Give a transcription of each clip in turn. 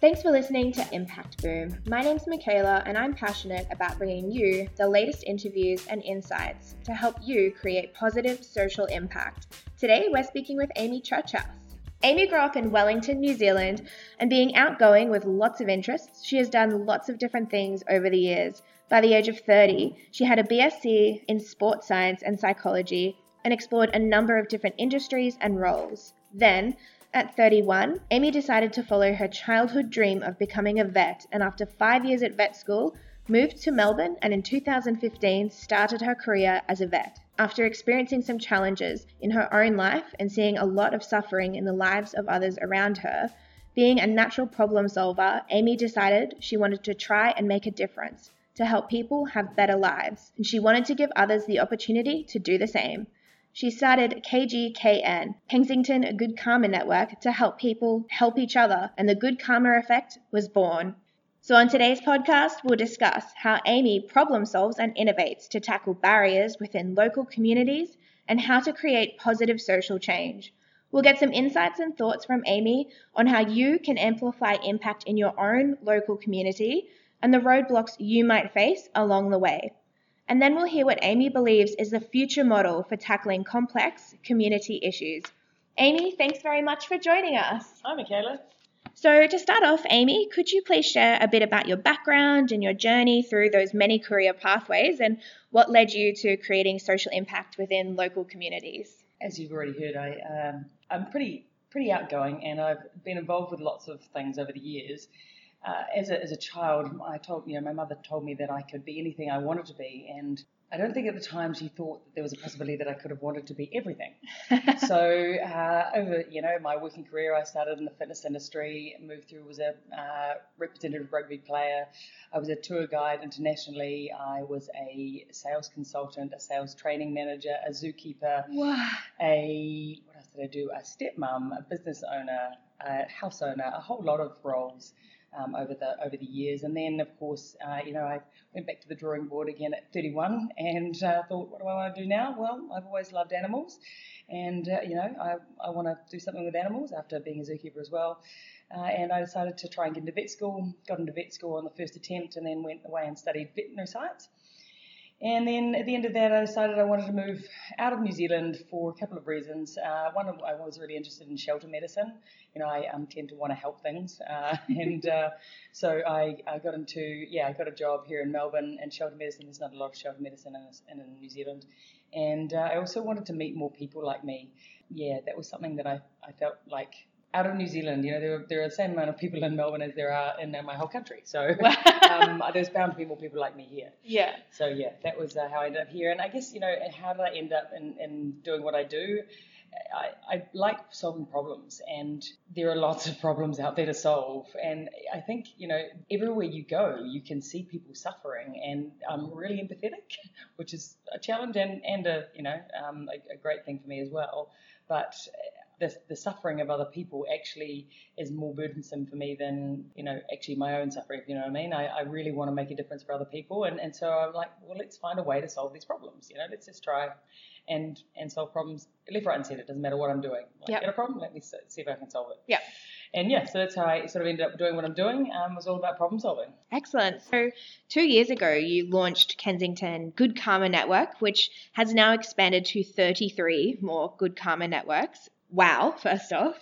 Thanks for listening to Impact Boom. My name's Michaela, and I'm passionate about bringing you the latest interviews and insights to help you create positive social impact. Today, we're speaking with Amy Churchouse. Amy grew up in Wellington, New Zealand, and being outgoing with lots of interests, she has done lots of different things over the years. By the age of 30, she had a BSc in sports science and psychology and explored a number of different industries and roles. Then, at 31, Amy decided to follow her childhood dream of becoming a vet, and after five years at vet school, moved to Melbourne and in 2015 started her career as a vet. After experiencing some challenges in her own life and seeing a lot of suffering in the lives of others around her, being a natural problem solver, Amy decided she wanted to try and make a difference to help people have better lives, and she wanted to give others the opportunity to do the same. She started KGKN, Kensington Good Karma Network, to help people help each other, and the Good Karma Effect was born. So, on today's podcast, we'll discuss how Amy problem solves and innovates to tackle barriers within local communities and how to create positive social change. We'll get some insights and thoughts from Amy on how you can amplify impact in your own local community and the roadblocks you might face along the way. And then we'll hear what Amy believes is the future model for tackling complex community issues. Amy, thanks very much for joining us. Hi, Michaela. So, to start off, Amy, could you please share a bit about your background and your journey through those many career pathways and what led you to creating social impact within local communities? As you've already heard, I, um, I'm pretty pretty outgoing and I've been involved with lots of things over the years. Uh, as, a, as a child, I told you know my mother told me that I could be anything I wanted to be, and I don't think at the time she thought that there was a possibility that I could have wanted to be everything. so uh, over you know my working career, I started in the fitness industry, moved through was a uh, representative rugby player. I was a tour guide internationally. I was a sales consultant, a sales training manager, a zookeeper, Wow. a what else did I do? A stepmom, a business owner, a house owner, a whole lot of roles. Um, over the over the years, and then of course, uh, you know, I went back to the drawing board again at 31, and uh, thought, what do I want to do now? Well, I've always loved animals, and uh, you know, I, I want to do something with animals after being a zookeeper as well. Uh, and I decided to try and get into vet school. Got into vet school on the first attempt, and then went away and studied veterinary science. And then at the end of that, I decided I wanted to move out of New Zealand for a couple of reasons. Uh, one, I was really interested in shelter medicine. You know, I um, tend to want to help things, uh, and uh, so I, I got into yeah, I got a job here in Melbourne in shelter medicine. There's not a lot of shelter medicine in, in New Zealand, and uh, I also wanted to meet more people like me. Yeah, that was something that I, I felt like out of New Zealand, you know, there, there are the same amount of people in Melbourne as there are in uh, my whole country. So um, there's bound to be more people like me here. Yeah. So yeah, that was uh, how I ended up here. And I guess you know, how did I end up in, in doing what I do? I, I like solving problems, and there are lots of problems out there to solve. And I think you know, everywhere you go, you can see people suffering, and I'm really empathetic, which is a challenge and and a you know um, a, a great thing for me as well. But the, the suffering of other people actually is more burdensome for me than you know actually my own suffering you know what I mean I, I really want to make a difference for other people and, and so I'm like well let's find a way to solve these problems you know let's just try and and solve problems left right and centre it doesn't matter what I'm doing like, Yep. get a problem let me see if I can solve it Yeah. and yeah so that's how I sort of ended up doing what I'm doing um, it was all about problem solving Excellent. So, two years ago, you launched Kensington Good Karma Network, which has now expanded to 33 more Good Karma networks. Wow, first off.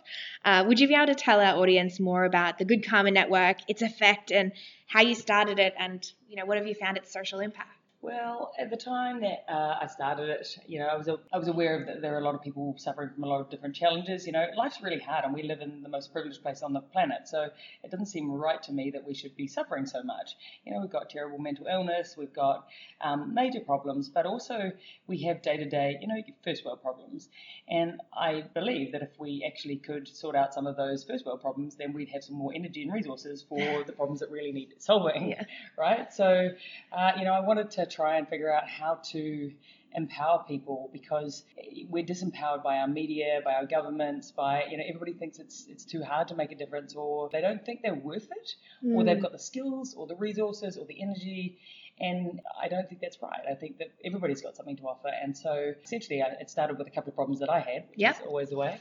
Uh, would you be able to tell our audience more about the Good Karma Network, its effect, and how you started it, and you know what have you found its social impact? Well, at the time that uh, I started it, you know, I was a, I was aware of that there are a lot of people suffering from a lot of different challenges. You know, life's really hard, and we live in the most privileged place on the planet, so it doesn't seem right to me that we should be suffering so much. You know, we've got terrible mental illness, we've got um, major problems, but also we have day to day, you know, first world problems. And I believe that if we actually could sort out some of those first world problems, then we'd have some more energy and resources for the problems that really need solving, Yeah. right? So, uh, you know, I wanted to try and figure out how to empower people because we're disempowered by our media, by our governments, by you know everybody thinks it's it's too hard to make a difference, or they don't think they're worth it, or hmm. they've got the skills, or the resources, or the energy. And I don't think that's right. I think that everybody's got something to offer. And so essentially, it started with a couple of problems that I had, which Yeah. is always the way.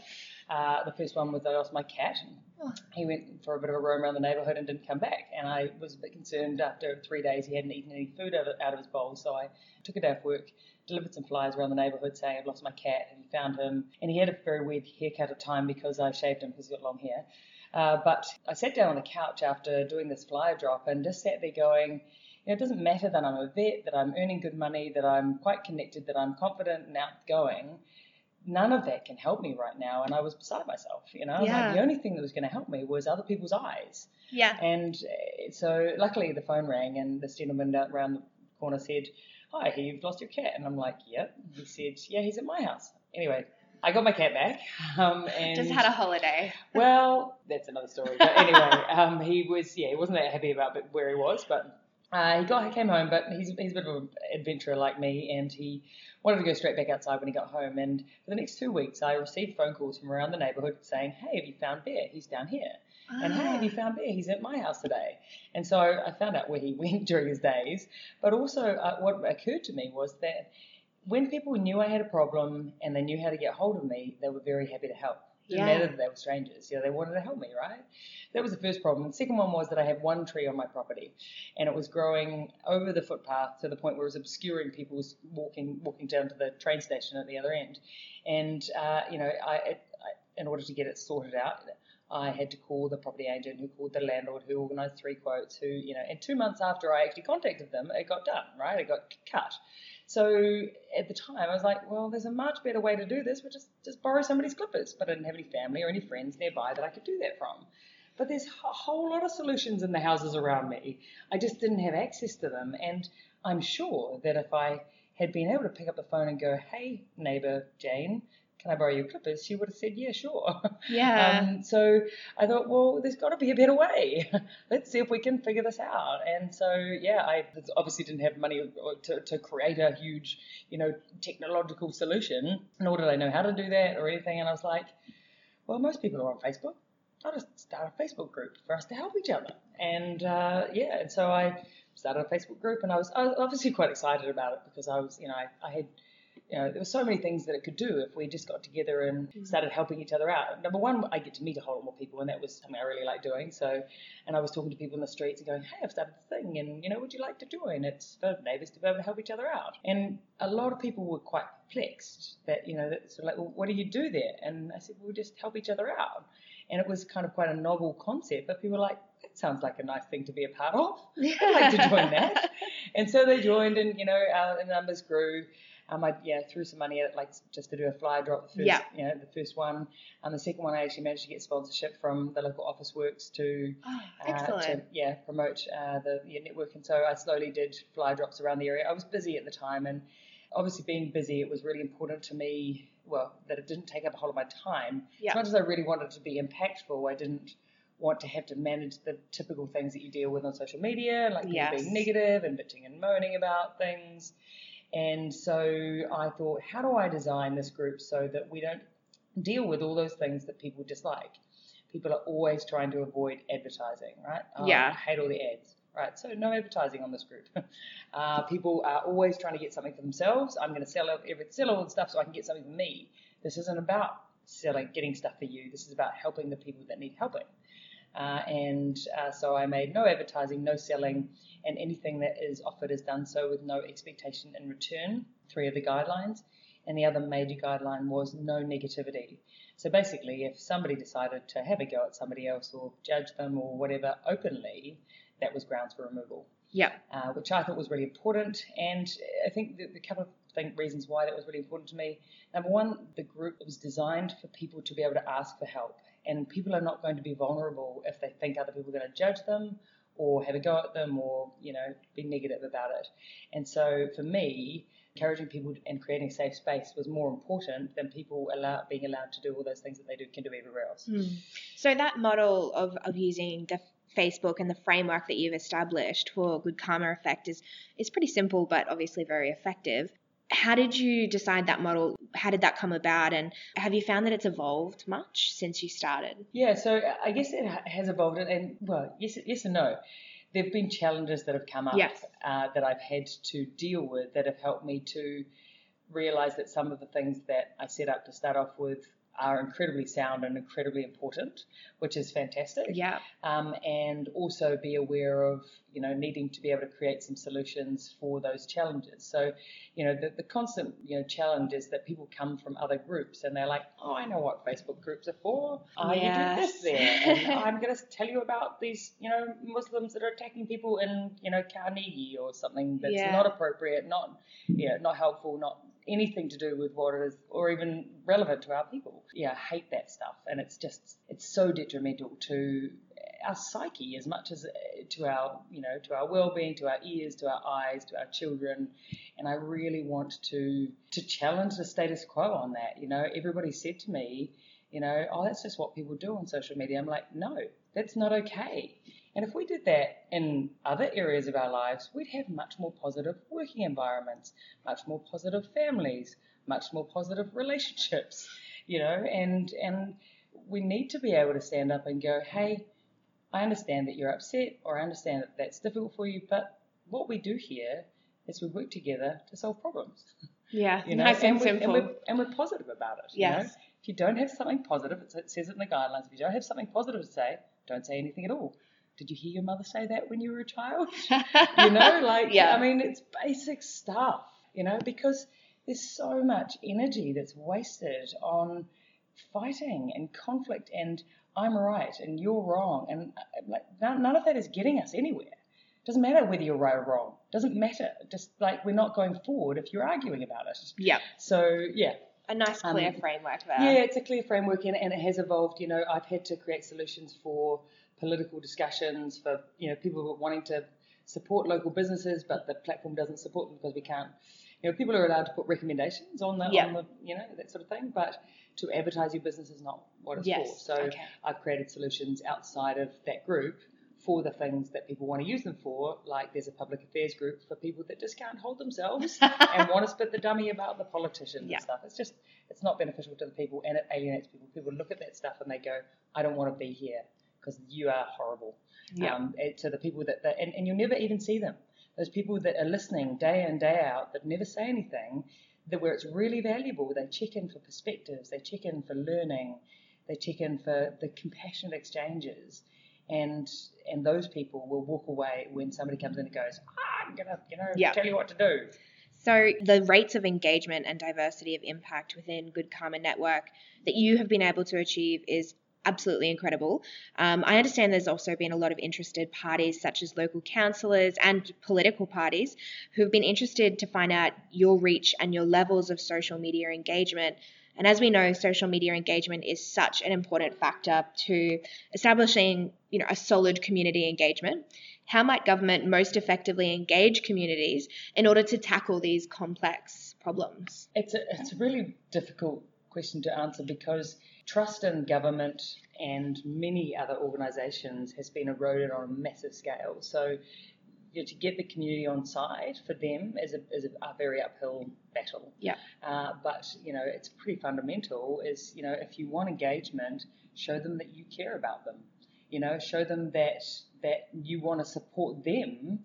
Uh, the first one was I lost my cat. Oh. He went for a bit of a roam around the neighbourhood and didn't come back. And I was a bit concerned after three days he hadn't eaten any food out of, out of his bowl. So I took a day off work, delivered some flyers around the neighbourhood saying I'd lost my cat. And he found him. And he had a very weird haircut at the time because I shaved him because he's got long hair. Uh, but I sat down on the couch after doing this flyer drop and just sat there going, you know, it doesn't matter that I'm a vet, that I'm earning good money, that I'm quite connected, that I'm confident and outgoing. None of that can help me right now. And I was beside myself, you know. Yeah. Like, the only thing that was going to help me was other people's eyes. Yeah. And uh, so luckily the phone rang and this gentleman around the corner said, Hi, you've lost your cat. And I'm like, Yep. He said, Yeah, he's at my house. Anyway, I got my cat back. Um, and Just had a holiday. well, that's another story. But anyway, um, he was yeah, he wasn't that happy about where he was, but uh, he got he came home. But he's he's a bit of an adventurer like me, and he wanted to go straight back outside when he got home. And for the next two weeks, I received phone calls from around the neighbourhood saying, "Hey, have you found Bear? He's down here." And hey, have you found Bear? He's at my house today. And so I found out where he went during his days. But also, uh, what occurred to me was that when people knew I had a problem and they knew how to get hold of me, they were very happy to help. Didn't Yeah. matter that they were strangers. You know, they wanted to help me, right? That was the first problem. The second one was that I had one tree on my property, and it was growing over the footpath to the point where it was obscuring people's walking walking down to the train station at the other end. And uh, you know, I, I in order to get it sorted out, I had to call the property agent who called the landlord who organised three quotes who, you know, and two months after I actually contacted them, it got done, right? It got cut. So at the time, I was like, well, there's a much better way to do this, which is just borrow somebody's clippers. But I didn't have any family or any friends nearby that I could do that from. But there's a whole lot of solutions in the houses around me. I just didn't have access to them. And I'm sure that if I had been able to pick up the phone and go, hey, neighbour Jane, can I borrow your clippers? She would have said, yeah, sure. Yeah. Um, so I thought, well, there's got to be a better way. Let's see if we can figure this out. And so, yeah, I obviously didn't have money to, to create a huge, you know, technological solution, nor did I know how to do that or anything. And I was like, well, most people are on Facebook. I'll just start a Facebook group for us to help each other. And uh, yeah, and so I started a Facebook group, and I was, I was obviously quite excited about it because I was, you know, I, I had you know, there were so many things that it could do if we just got together and mm. started helping each other out. Number one, I get to meet a whole lot more people, and that was something I really like doing. So, and I was talking to people in the streets and going, "Hey, I've started a thing, and you know, would you like to join? It's for neighbours to be able to help each other out." And a lot of people were quite perplexed that you know, that sort of like, "Well, what do you do there?" And I said, "Well, we just help each other out." And it was kind of quite a novel concept, but people were like, "That sounds like a nice thing to be a part of." I'd like to join that. And so they joined, and you know, our numbers grew. Um, I yeah threw some money at it, like just to do a flyer drop. The first, Yeah. you know, the first one. And the second one, I actually managed to get sponsorship from the local Officeworks to, Oh, uh, to yeah promote uh, the yeah, network. And so I slowly did flyer drops around the area. I was busy at the time, and obviously being busy, it was really important to me. Well, that it didn't take up a whole of my time. Yeah. As much as I really wanted to be impactful, I didn't want to have to manage the typical things that you deal with on social media, like people Yes. being negative and bitching and moaning about things. And so I thought, how do I design this group so that we don't deal with all those things that people dislike? People are always trying to avoid advertising, right? Oh, Yeah. I hate all the ads, right? So no advertising on this group. uh, people are always trying to get something for themselves. I'm going to sell every sell all the stuff so I can get something for me. This isn't about selling, getting stuff for you. This is about helping the people that need helping. Uh, and uh, so I made no advertising, no selling, and anything that is offered is done so with no expectation in return. Three of the guidelines. And the other major guideline was no negativity. So basically, if somebody decided to have a go at somebody else or judge them or whatever openly, that was grounds for removal. Yeah. Uh, which I thought was really important. And I think the, the couple of think reasons why that was really important to me. Number one, the group was designed for people to be able to ask for help. And people are not going to be vulnerable if they think other people are going to judge them or have a go at them or, you know, be negative about it. And so for me, encouraging people and creating a safe space was more important than people allow, being allowed to do all those things that they do can do everywhere else. Mm. So that model of, of using the Facebook and the framework that you've established for Good Karma Effect is is pretty simple, but obviously very effective. How did you decide that model? How did that come about? And have you found that it's evolved much since you started? Yeah, so I guess it has evolved, and well, yes, yes and no there have been challenges that have come up yes. uh, that I've had to deal with that have helped me to realize that some of the things that I set up to start off with are incredibly sound and incredibly important, which is fantastic. Yeah. Um, and also be aware of, you know, needing to be able to create some solutions for those challenges. So, you know, the, the constant, you know, challenge is that people come from other groups and they're like, oh, I know what Facebook groups are for. Oh, yes. do this there. And I'm going to tell you about these, you know, Muslims that are attacking people in, you know, Carnegie or something that's yeah. not appropriate, not, you know, not helpful, not anything to do with what it is or even relevant to our people. Yeah, I hate that stuff. And it's just, it's so detrimental to our psyche as much as uh, to our, you know, to our well-being, to our ears, to our eyes, to our children. And I really want to, to challenge the status quo on that. You know, everybody said to me, you know, oh, that's just what people do on social media. I'm like, no, that's not okay. And if we did that in other areas of our lives, we'd have much more positive working environments, much more positive families, much more positive relationships, you know, and and we need to be able to stand up and go, hey, I understand that you're upset or I understand that that's difficult for you, but what we do here is we work together to solve problems. Yeah, you know, nice and, and, we, and, we're, and we're positive about it. Yes. You know? If you don't have something positive, it says it in the guidelines, if you don't have something positive to say, don't say anything at all did you hear your mother say that when you were a child? you know, like, yeah. I mean, it's basic stuff, you know, because there's so much energy that's wasted on fighting and conflict and I'm right and you're wrong. And uh, like, none of that is getting us anywhere. Doesn't matter whether you're right or wrong. Doesn't matter. Just like we're not going forward if you're arguing about it. Yeah. So yeah, a nice clear um, framework there. Yeah, it's a clear framework and, and, it has evolved. You know, I've had to create solutions for political discussions for you know people wanting to support local businesses, but the platform doesn't support them because we can't. You know, people are allowed to put recommendations on the, on the you know that sort of thing, but to advertise your business is not what it's yes. for. So okay. I've created solutions outside of that group for the things that people want to use them for. Like there's a public affairs group for people that just can't hold themselves and want to spit the dummy about the politicians yeah. and stuff. It's just it's not beneficial to the people and it alienates people. People look at that stuff and they go, I don't want to be here because you are horrible. Yeah. Um, to the people that, that and, and you'll never even see them. Those people that are listening day in, day out, that never say anything, that where it's really valuable, they check in for perspectives, they check in for learning, they check in for the compassionate exchanges. And and those people will walk away when somebody comes in and goes, ah, I'm gonna, you know, yeah. tell you what to do. So, the rates of engagement and diversity of impact within Good Karma Network that you have been able to achieve is absolutely incredible. Um, I understand there's also been a lot of interested parties, such as local councillors and political parties, who've been interested to find out your reach and your levels of social media engagement. And as we know, social media engagement is such an important factor to establishing, you know, a solid community engagement. How might government most effectively engage communities in order to tackle these complex problems? It's a, it's a really difficult question to answer because trust in government and many other organisations has been eroded on a massive scale. So you know, to get the community on side for them is a, is a, a very uphill battle. Yeah. Uh, but you know, it's pretty fundamental. Is you know, if you want engagement, show them that you care about them. You know, show them that that you want to support them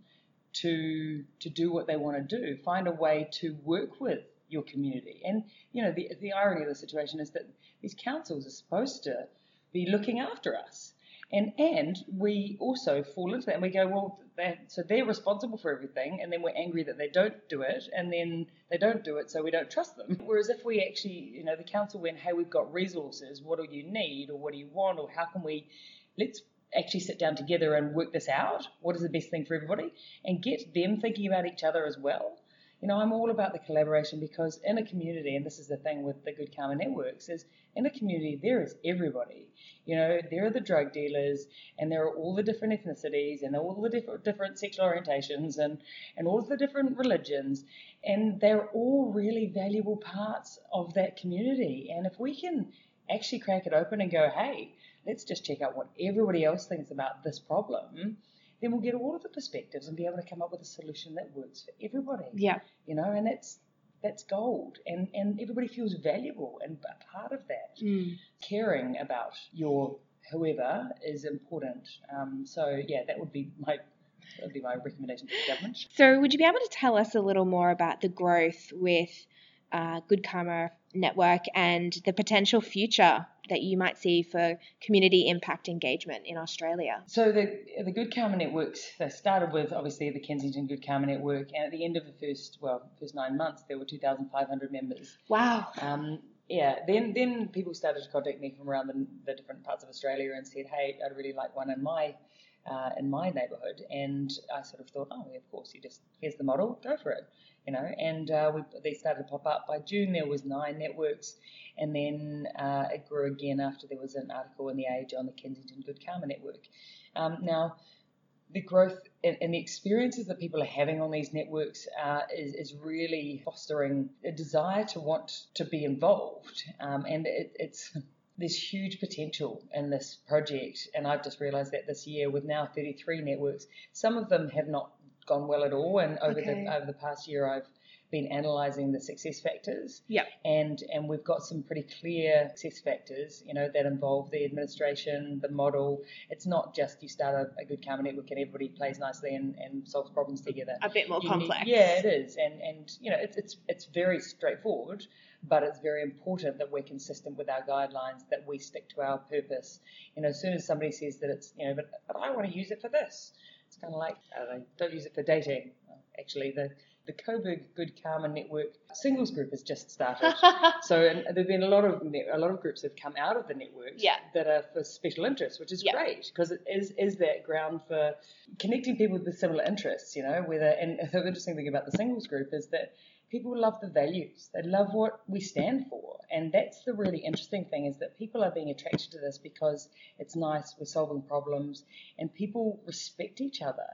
to to do what they want to do. Find a way to work with your community. And you know, the the irony of the situation is that these councils are supposed to be looking after us. And and we also fall into that and we go, well, so they're responsible for everything, and then we're angry that they don't do it, and then they don't do it, so we don't trust them. Whereas if we actually, you know, the council went, hey, we've got resources, what do you need, or what do you want, or how can we, let's actually sit down together and work this out. What is the best thing for everybody? And get them thinking about each other as well. You know, I'm all about the collaboration because in a community, and this is the thing with the Good Karma networks, is in a community there is everybody. You know, there are the drug dealers, and there are all the different ethnicities, and all the different different sexual orientations, and and all of the different religions, and they're all really valuable parts of that community. And if we can actually crack it open and go, hey, let's just check out what everybody else thinks about this problem, then we'll get all of the perspectives and be able to come up with a solution that works for everybody. Yeah. You know, and that's that's gold and, and everybody feels valuable and a part of that. Mm. Caring about your whoever is important. Um, so yeah, that would be my that would be my recommendation to the government. So, would you be able to tell us a little more about the growth with uh, Good Karma Network and the potential future that you might see for community impact engagement in Australia? So the the Good Karma networks they started with obviously the Kensington Good Karma network, and at the end of the first well first nine months there were 2,500 members. Wow. Um, yeah, then then people started to contact me from around the, the different parts of Australia and said, hey, I'd really like one in my uh, in my neighbourhood, and I sort of thought, oh, of course, you just here's the model, go for it, you know. And uh, we, they started to pop up. By June, there was nine networks, and then uh, it grew again after there was an article in the Age on the Kensington Good Karma Network. Um, now, the growth and, and, the experiences that people are having on these networks uh, is, is, really fostering a desire to want to be involved, um, and it, it's there's huge potential in this project, and I've just realised that this year with now 33 networks, some of them have not gone well at all, and over okay. the over the past year, I've been analysing the success factors. Yeah. And and we've got some pretty clear success factors, you know, that involve the administration, the model. It's not just you start a, a good karma network and everybody plays nicely and, and solves problems together. A bit more you complex. Need, yeah, it is, and and you know, it's it's it's very straightforward but it's very important that we're consistent with our guidelines, that we stick to our purpose. You know, as soon as somebody says that it's, you know, but, but I want to use it for this, it's kind of like, don't, don't use it for dating. Actually, the the Coburg Good Karma Network singles group has just started. so and there've been a lot of a lot of groups have come out of the network yeah. that are for special interests, which is yeah. great because it is is that ground for connecting people with similar interests. You know, whether and the interesting thing about the singles group is that people love the values. They love what we stand for. And that's the really interesting thing is that people are being attracted to this because it's nice, we're solving problems, and people respect each other.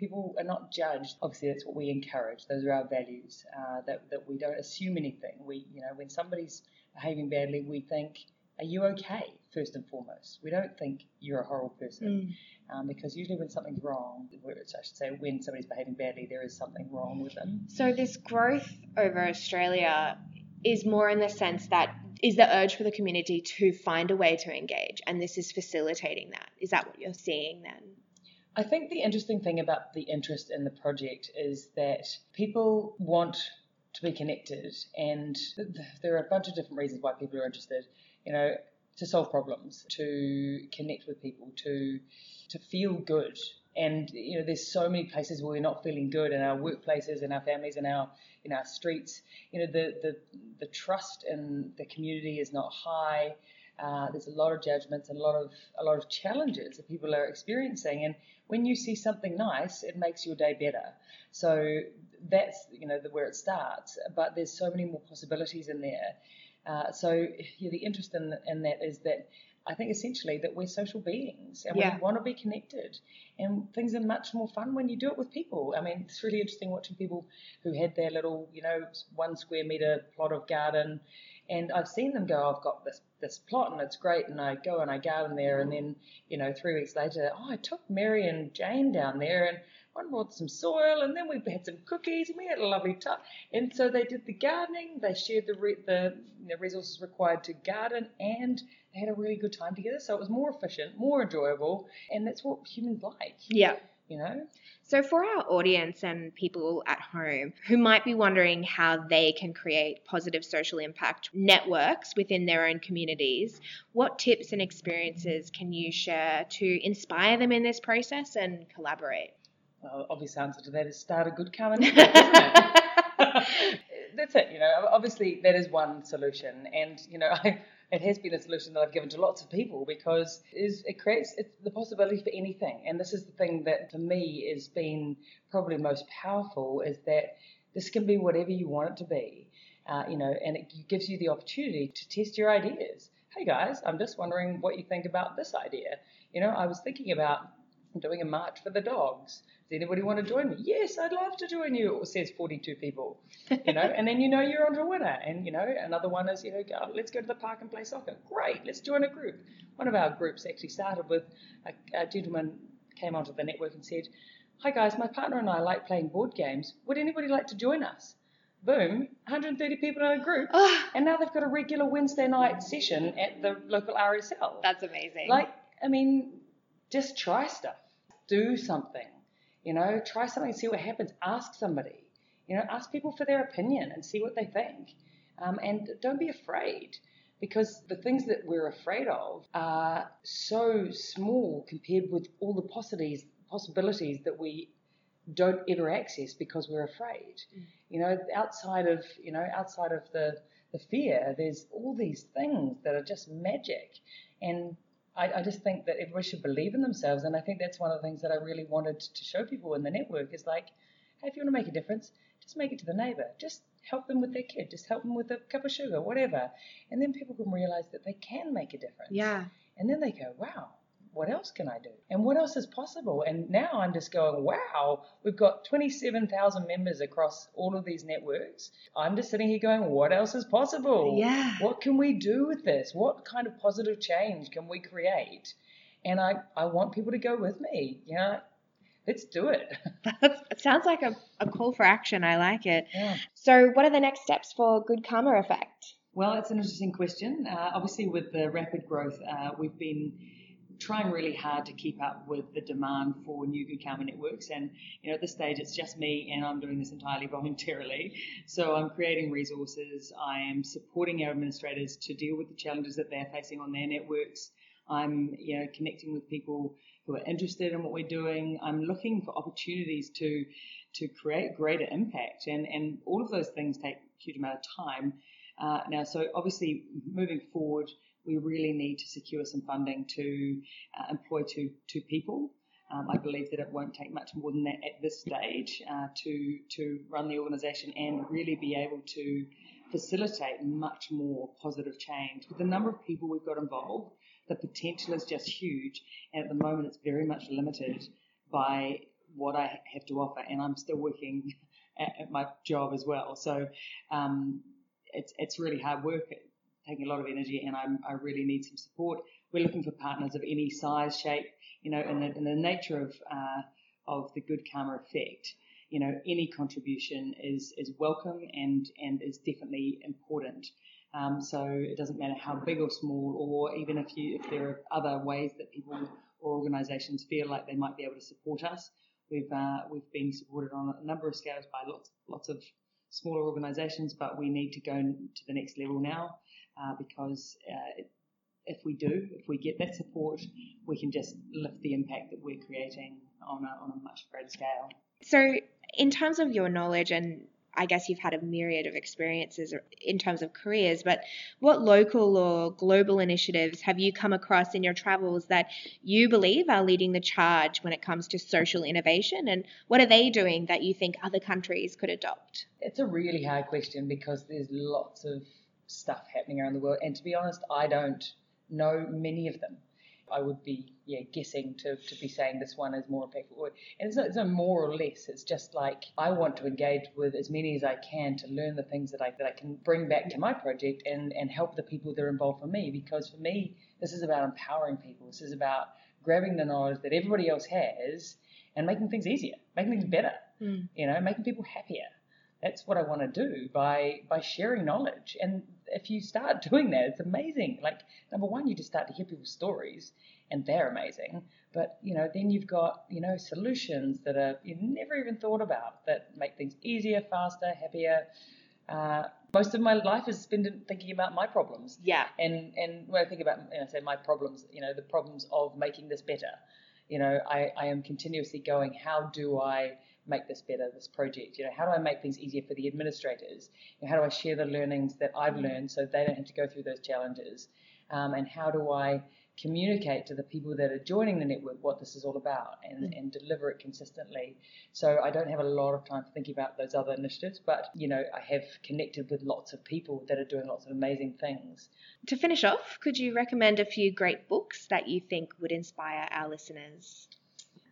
People are not judged. Obviously, that's what we encourage. Those are our values. Uh, that that we don't assume anything. We, you know, when somebody's behaving badly, we think, "Are you okay?" First and foremost, we don't think you're a horrible person. Mm um, because usually when something's wrong, I should say when somebody's behaving badly, there is something wrong with them. So this growth over Australia is more in the sense that is the urge for the community to find a way to engage, and this is facilitating that. Is that what you're seeing then? I think the interesting thing about the interest in the project is that people want to be connected, and there are a bunch of different reasons why people are interested. You know, to solve problems, to connect with people, to to feel good. And you know, there's so many places where we're not feeling good in our workplaces, in our families, in our in our streets. You know, the the, the trust in the community is not high. Uh, there's a lot of judgments and a lot of a lot of challenges that people are experiencing. And when you see something nice, it makes your day better. So that's you know the, where it starts. But there's so many more possibilities in there. Uh, so yeah, the interest in, in that is that I think essentially that we're social beings and yeah. we want to be connected. And things are much more fun when you do it with people. I mean, it's really interesting watching people who had their little, you know, one square meter plot of garden. And I've seen them go, I've got this, this plot and it's great. And I go and I garden there. And then, you know, three weeks later, oh, I took Mary and Jane down there and one brought some soil, and then we had some cookies, and we had a lovely time. And so they did the gardening. They shared the re- the, the resources required to garden, and they had a really good time together. So it was more efficient, more enjoyable, and that's what humans like. Yeah. You know. So, for our audience and people at home who might be wondering how they can create positive social impact networks within their own communities, what tips and experiences can you share to inspire them in this process and collaborate? well, obvious answer to that is start a good network, isn't it? That's it. You know, obviously that is one solution, and you know, I it has been a solution that I've given to lots of people because is it creates the possibility for anything. And this is the thing that for me has been probably most powerful is that this can be whatever you want it to be. Uh, you know, and it gives you the opportunity to test your ideas. Hey guys, I'm just wondering what you think about this idea. You know, I was thinking about doing a march for the dogs. Does anybody want to join me? Yes, I'd love to join you. It says 42 people, you know, and then you know you're onto a winner. And, you know, another one is, you know, let's go to the park and play soccer. Great, let's join a group. One of our groups actually started with a, a gentleman came onto the network and said, Hi guys, my partner and I like playing board games. Would anybody like to join us? Boom, 130 people in a group, Oh, and now they've got a regular Wednesday night session at the local RSL. that's amazing. Like, I mean, just try stuff. Do something. You know, try something see what happens. Ask somebody. You know, ask people for their opinion and see what they think. Um, and don't be afraid because the things that we're afraid of are so small compared with all the possibilities possibilities that we don't ever access because we're afraid. You know, outside of you know, outside of the the fear, there's all these things that are just magic. And I, I just think that everybody should believe in themselves. And I think that's one of the things that I really wanted to show people in the network is like, hey, if you want to make a difference, just make it to the neighbor. Just help them with their kid. Just help them with a cup of sugar, whatever. And then people can realize that they can make a difference. yeah. And then they go, wow, what else can I do? And what else is possible? And now I'm just going, wow, we've got 27,000 members across all of these networks. I'm just sitting here going, what else is possible? Yeah. What can we do with this? What kind of positive change can we create? And I, I want people to go with me. You know, let's do it. That's, it sounds like a, a call for action. I like it. yeah. So, what are the next steps for Good Karma Effect? Well, it's an interesting question. Uh, obviously, with the rapid growth, uh, we've been trying really hard to keep up with the demand for new Good Karma networks. And you know, at this stage, it's just me, and I'm doing this entirely voluntarily. So I'm creating resources. I am supporting our administrators to deal with the challenges that they're facing on their networks. I'm you know connecting with people who are interested in what we're doing. I'm looking for opportunities to to create greater impact, and and all of those things take a huge amount of time. Uh, now, so obviously, moving forward, we really need to secure some funding to uh, employ two two people. Um, I believe that it won't take much more than that at this stage uh, to to run the organisation and really be able to facilitate much more positive change. With the number of people we've got involved, the potential is just huge, and at the moment it's very much limited by what I have to offer, and I'm still working at, at my job as well. So um, it's it's really hard work, taking a lot of energy, and I'm, I really need some support. We're looking for partners of any size, shape, you know, and the, and the nature of uh, of the good karma effect. You know, any contribution is is welcome and and is definitely important. Um, so it doesn't matter how big or small, or even if you if there are other ways that people or organisations feel like they might be able to support us. We've uh, we've been supported on a number of scales by lots lots of smaller organisations, but we need to go to the next level now uh, because uh, if we do, if we get that support, we can just lift the impact that we're creating on a, on a much greater scale. So, in terms of your knowledge, and I guess you've had a myriad of experiences in terms of careers, but what local or global initiatives have you come across in your travels that you believe are leading the charge when it comes to social innovation? And what are they doing that you think other countries could adopt? It's a really hard question because there's lots of stuff happening around the world, and to be honest, I don't know many of them. I would be yeah guessing to, to be saying this one is more impactful. And it's not, it's not more or less. It's just like I want to engage with as many as I can to learn the things that I that I can bring back to my project and, and help the people that are involved for me. Because for me, this is about empowering people. This is about grabbing the knowledge that everybody else has and making things easier, making things better. Mm. You know, making people happier. That's what I want to do by by sharing knowledge. And if you start doing that, it's amazing. Like number one, you just start to hear people's stories, and they're amazing. But you know, then you've got you know solutions that are you never even thought about that make things easier, faster, happier. Uh, most of my life is spent in thinking about my problems. Yeah. And and when I think about you know, say my problems, you know, the problems of making this better, you know, I, I am continuously going, how do I make this better, this project? You know, how do I make things easier for the administrators? You know, how do I share the learnings that I've learned so they don't have to go through those challenges? Um, and how do I communicate to the people that are joining the network what this is all about and, mm. and deliver it consistently. So I don't have a lot of time for thinking about those other initiatives, but you know, I have connected with lots of people that are doing lots of amazing things. To finish off, could you recommend a few great books that you think would inspire our listeners?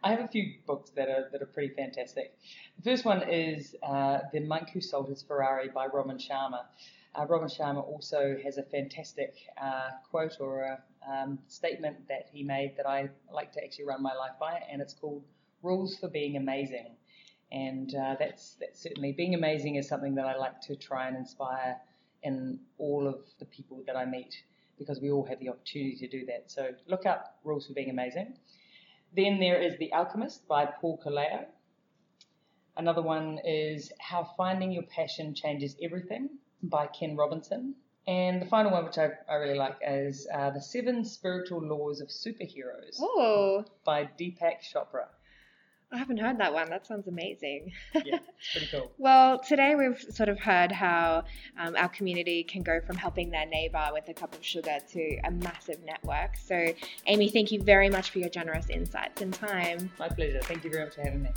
I have a few books that are that are pretty fantastic. The first one is uh, The Monk Who Sold His Ferrari by Robin Sharma. Uh, Robin Sharma also has a fantastic uh, quote or a um, statement that he made that I like to actually run my life by, and it's called Rules for Being Amazing. And uh, that's, that's certainly being amazing is something that I like to try and inspire in all of the people that I meet because we all have the opportunity to do that. So look up Rules for Being Amazing. Then there is The Alchemist by Paul Coelho. Another one is How Finding Your Passion Changes Everything by Ken Robinson. And the final one, which I, I really like, is uh, The Seven Spiritual Laws of Superheroes oh. by Deepak Chopra. I haven't heard that one. That sounds amazing. yeah, it's pretty cool. well, today we've sort of heard how um, our community can go from helping their neighbour with a cup of sugar to a massive network. So, Amy, thank you very much for your generous insights and time. My pleasure. Thank you very much for having me.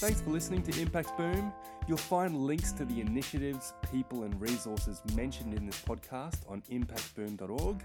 Thanks for listening to Impact Boom. You'll find links to the initiatives, people, and resources mentioned in this podcast on impactboom.org.